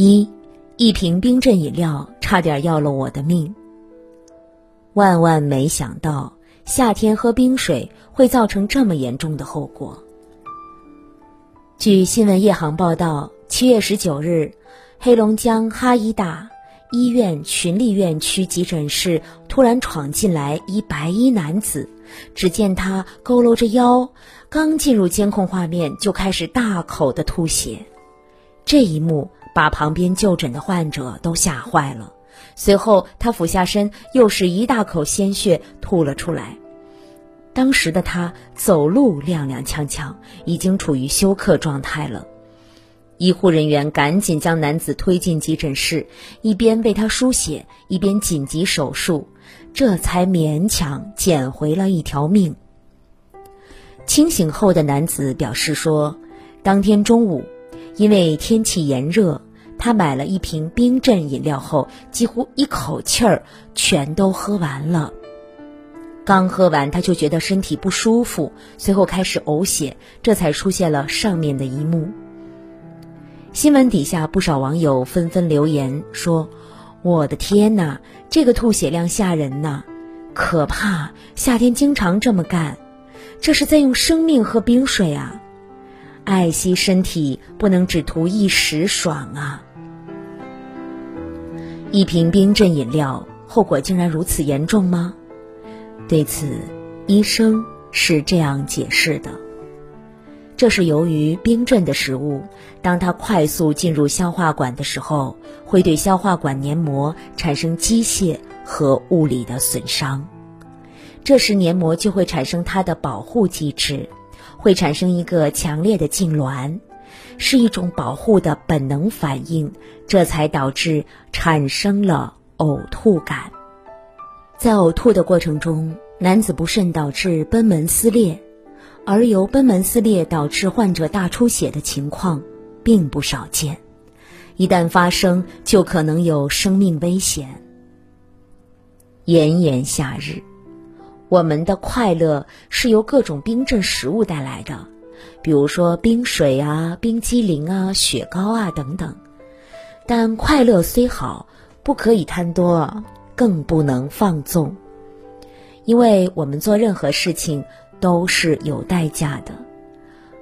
一，一瓶冰镇饮料差点要了我的命。万万没想到，夏天喝冰水会造成这么严重的后果。据新闻夜航报道，七月十九日，黑龙江哈医大医院群力院区急诊室突然闯进来一白衣男子，只见他佝偻着腰，刚进入监控画面就开始大口的吐血。这一幕把旁边就诊的患者都吓坏了。随后，他俯下身，又是一大口鲜血吐了出来。当时的他走路踉踉跄跄，已经处于休克状态了。医护人员赶紧将男子推进急诊室，一边为他输血，一边紧急手术，这才勉强捡回了一条命。清醒后的男子表示说，当天中午，因为天气炎热。他买了一瓶冰镇饮料后，几乎一口气儿全都喝完了。刚喝完，他就觉得身体不舒服，随后开始呕血，这才出现了上面的一幕。新闻底下不少网友纷纷留言说：“我的天哪，这个吐血量吓人呐，可怕！夏天经常这么干，这是在用生命喝冰水啊！爱惜身体，不能只图一时爽啊！”一瓶冰镇饮料，后果竟然如此严重吗？对此，医生是这样解释的：这是由于冰镇的食物，当它快速进入消化管的时候，会对消化管黏膜产生机械和物理的损伤。这时，黏膜就会产生它的保护机制，会产生一个强烈的痉挛。是一种保护的本能反应，这才导致产生了呕吐感。在呕吐的过程中，男子不慎导致贲门撕裂，而由贲门撕裂导致患者大出血的情况并不少见，一旦发生就可能有生命危险。炎炎夏日，我们的快乐是由各种冰镇食物带来的。比如说冰水啊、冰激凌啊、雪糕啊等等，但快乐虽好，不可以贪多，更不能放纵，因为我们做任何事情都是有代价的。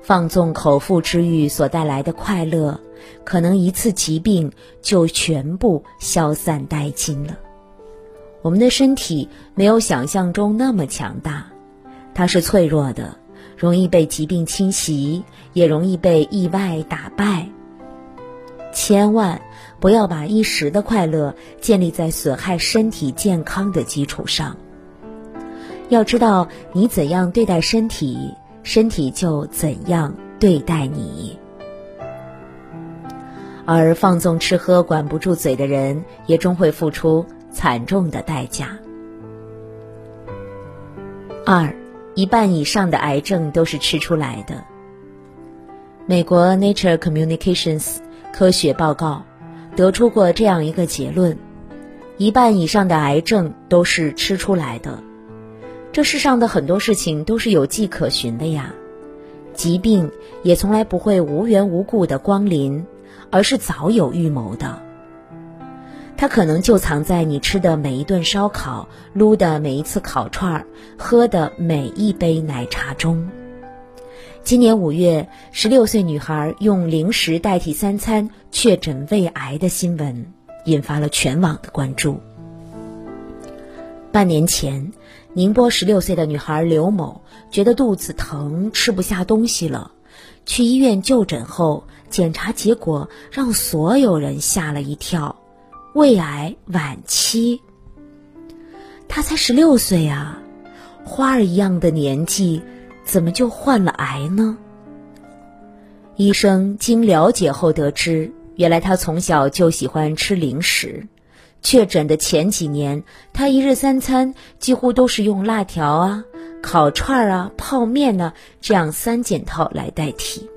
放纵口腹之欲所带来的快乐，可能一次疾病就全部消散殆尽了。我们的身体没有想象中那么强大，它是脆弱的。容易被疾病侵袭，也容易被意外打败。千万不要把一时的快乐建立在损害身体健康的基础上。要知道，你怎样对待身体，身体就怎样对待你。而放纵吃喝、管不住嘴的人，也终会付出惨重的代价。二。一半以上的癌症都是吃出来的。美国 Nature Communications 科学报告得出过这样一个结论：一半以上的癌症都是吃出来的。这世上的很多事情都是有迹可循的呀，疾病也从来不会无缘无故的光临，而是早有预谋的。它可能就藏在你吃的每一顿烧烤、撸的每一次烤串儿、喝的每一杯奶茶中。今年五月，十六岁女孩用零食代替三餐确诊胃癌的新闻，引发了全网的关注。半年前，宁波十六岁的女孩刘某觉得肚子疼，吃不下东西了，去医院就诊后，检查结果让所有人吓了一跳。胃癌晚期，他才十六岁啊，花儿一样的年纪，怎么就患了癌呢？医生经了解后得知，原来他从小就喜欢吃零食。确诊的前几年，他一日三餐几乎都是用辣条啊、烤串啊、泡面呢这样三件套来代替。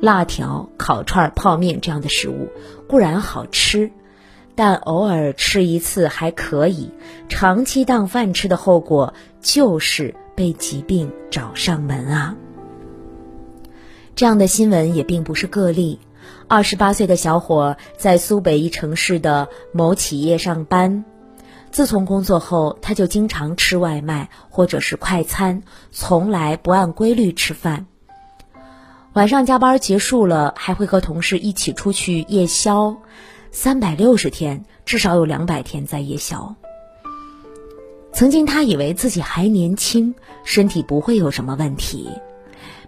辣条、烤串、泡面这样的食物固然好吃，但偶尔吃一次还可以。长期当饭吃的后果就是被疾病找上门啊！这样的新闻也并不是个例，二十八岁的小伙在苏北一城市的某企业上班。自从工作后，他就经常吃外卖或者是快餐，从来不按规律吃饭。晚上加班结束了，还会和同事一起出去夜宵，三百六十天至少有两百天在夜宵。曾经他以为自己还年轻，身体不会有什么问题，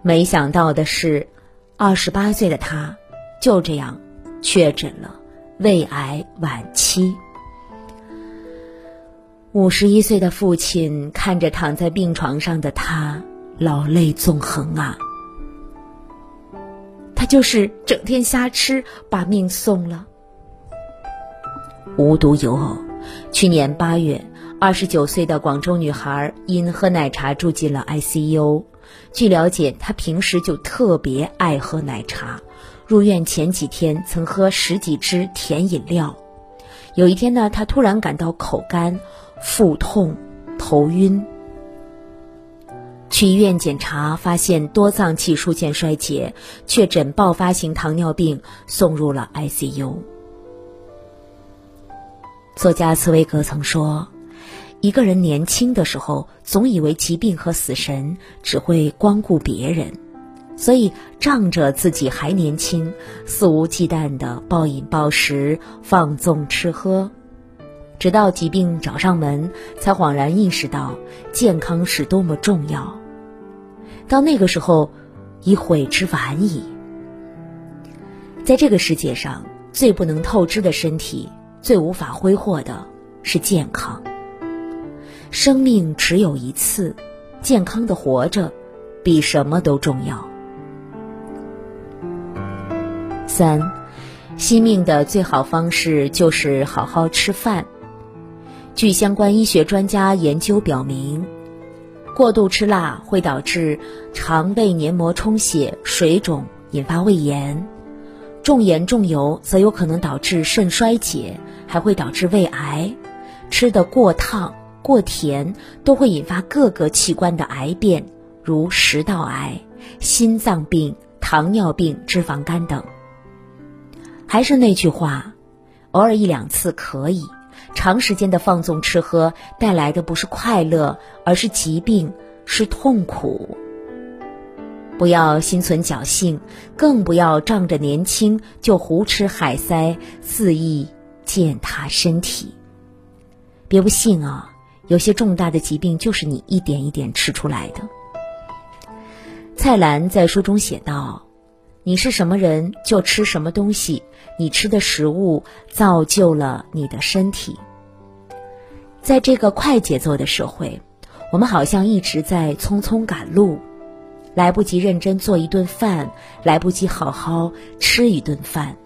没想到的是，二十八岁的他。就这样，确诊了胃癌晚期。五十一岁的父亲看着躺在病床上的他，老泪纵横啊！就是整天瞎吃，把命送了。无独有偶，去年八月，二十九岁的广州女孩因喝奶茶住进了 ICU。据了解，她平时就特别爱喝奶茶。入院前几天曾喝十几支甜饮料，有一天呢，她突然感到口干、腹痛、头晕。去医院检查，发现多脏器出现衰竭，确诊爆发性糖尿病，送入了 ICU。作家茨威格曾说：“一个人年轻的时候，总以为疾病和死神只会光顾别人。”所以，仗着自己还年轻，肆无忌惮的暴饮暴食、放纵吃喝，直到疾病找上门，才恍然意识到健康是多么重要。到那个时候，已悔之晚矣。在这个世界上，最不能透支的身体，最无法挥霍的是健康。生命只有一次，健康的活着，比什么都重要。三，惜命的最好方式就是好好吃饭。据相关医学专家研究表明，过度吃辣会导致肠胃黏膜充血、水肿，引发胃炎；重盐重油则有可能导致肾衰竭，还会导致胃癌。吃的过烫、过甜都会引发各个器官的癌变，如食道癌、心脏病、糖尿病、脂肪肝等。还是那句话，偶尔一两次可以，长时间的放纵吃喝带来的不是快乐，而是疾病，是痛苦。不要心存侥幸，更不要仗着年轻就胡吃海塞，肆意践踏身体。别不信啊，有些重大的疾病就是你一点一点吃出来的。蔡澜在书中写道。你是什么人，就吃什么东西。你吃的食物造就了你的身体。在这个快节奏的社会，我们好像一直在匆匆赶路，来不及认真做一顿饭，来不及好好吃一顿饭。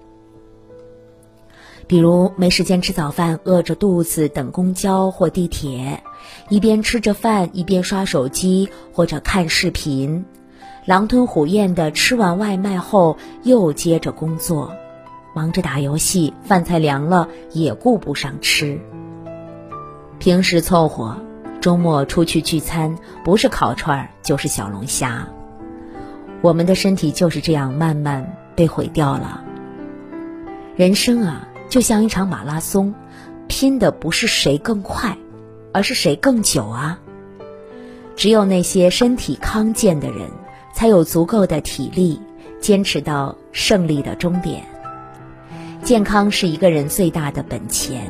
比如没时间吃早饭，饿着肚子等公交或地铁，一边吃着饭一边刷手机或者看视频。狼吞虎咽的吃完外卖后，又接着工作，忙着打游戏，饭菜凉了也顾不上吃。平时凑合，周末出去聚餐，不是烤串就是小龙虾。我们的身体就是这样慢慢被毁掉了。人生啊，就像一场马拉松，拼的不是谁更快，而是谁更久啊。只有那些身体康健的人。才有足够的体力坚持到胜利的终点。健康是一个人最大的本钱。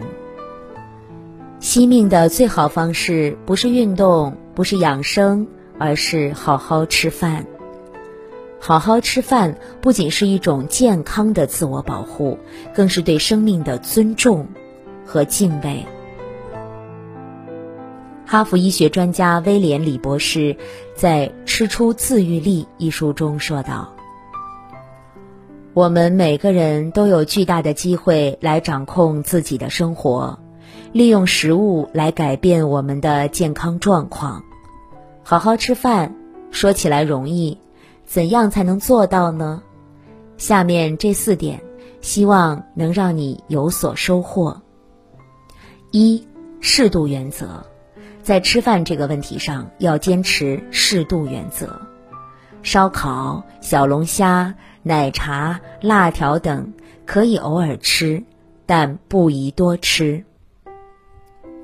惜命的最好方式不是运动，不是养生，而是好好吃饭。好好吃饭不仅是一种健康的自我保护，更是对生命的尊重和敬畏。哈佛医学专家威廉·李博士在《吃出自愈力》一书中说道：“我们每个人都有巨大的机会来掌控自己的生活，利用食物来改变我们的健康状况。好好吃饭，说起来容易，怎样才能做到呢？下面这四点，希望能让你有所收获。一、适度原则。”在吃饭这个问题上，要坚持适度原则。烧烤、小龙虾、奶茶、辣条等可以偶尔吃，但不宜多吃。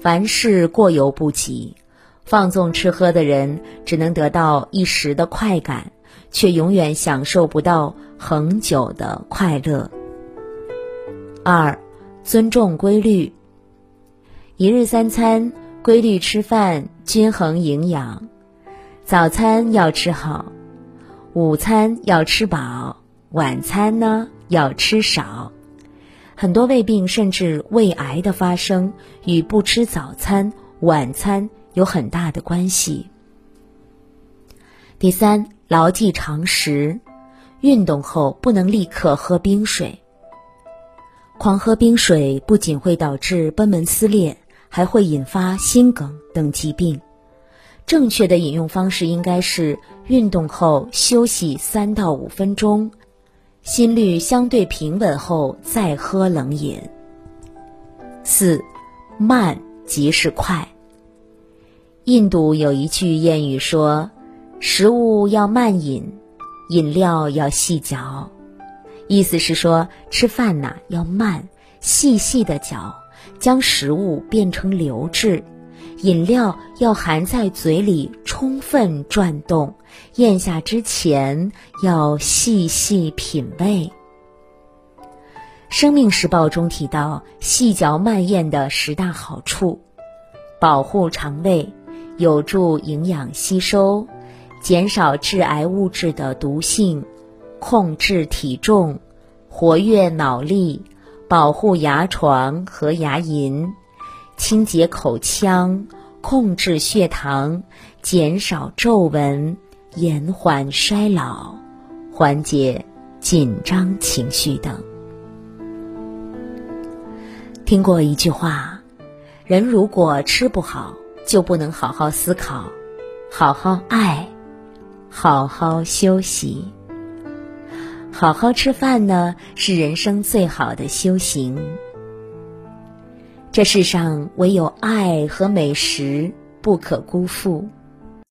凡事过犹不及，放纵吃喝的人只能得到一时的快感，却永远享受不到恒久的快乐。二，尊重规律。一日三餐，规律吃饭，均衡营养。早餐要吃好，午餐要吃饱，晚餐呢要吃少。很多胃病甚至胃癌的发生与不吃早餐、晚餐有很大的关系。第三，牢记常识，运动后不能立刻喝冰水。狂喝冰水不仅会导致贲门撕裂，还会引发心梗等疾病。正确的饮用方式应该是运动后休息三到五分钟，心率相对平稳后再喝冷饮。四，慢即是快。印度有一句谚语说：“食物要慢饮，饮料要细嚼。”意思是说，吃饭呐要慢，细细的嚼，将食物变成流质；饮料要含在嘴里充分转动，咽下之前要细细品味。《生命时报》中提到，细嚼慢咽的十大好处：保护肠胃，有助营养吸收，减少致癌物质的毒性。控制体重，活跃脑力，保护牙床和牙龈，清洁口腔，控制血糖，减少皱纹，延缓衰老，缓解紧张情绪等。听过一句话：人如果吃不好，就不能好好思考，好好爱，好好休息。好好吃饭呢，是人生最好的修行。这世上唯有爱和美食不可辜负。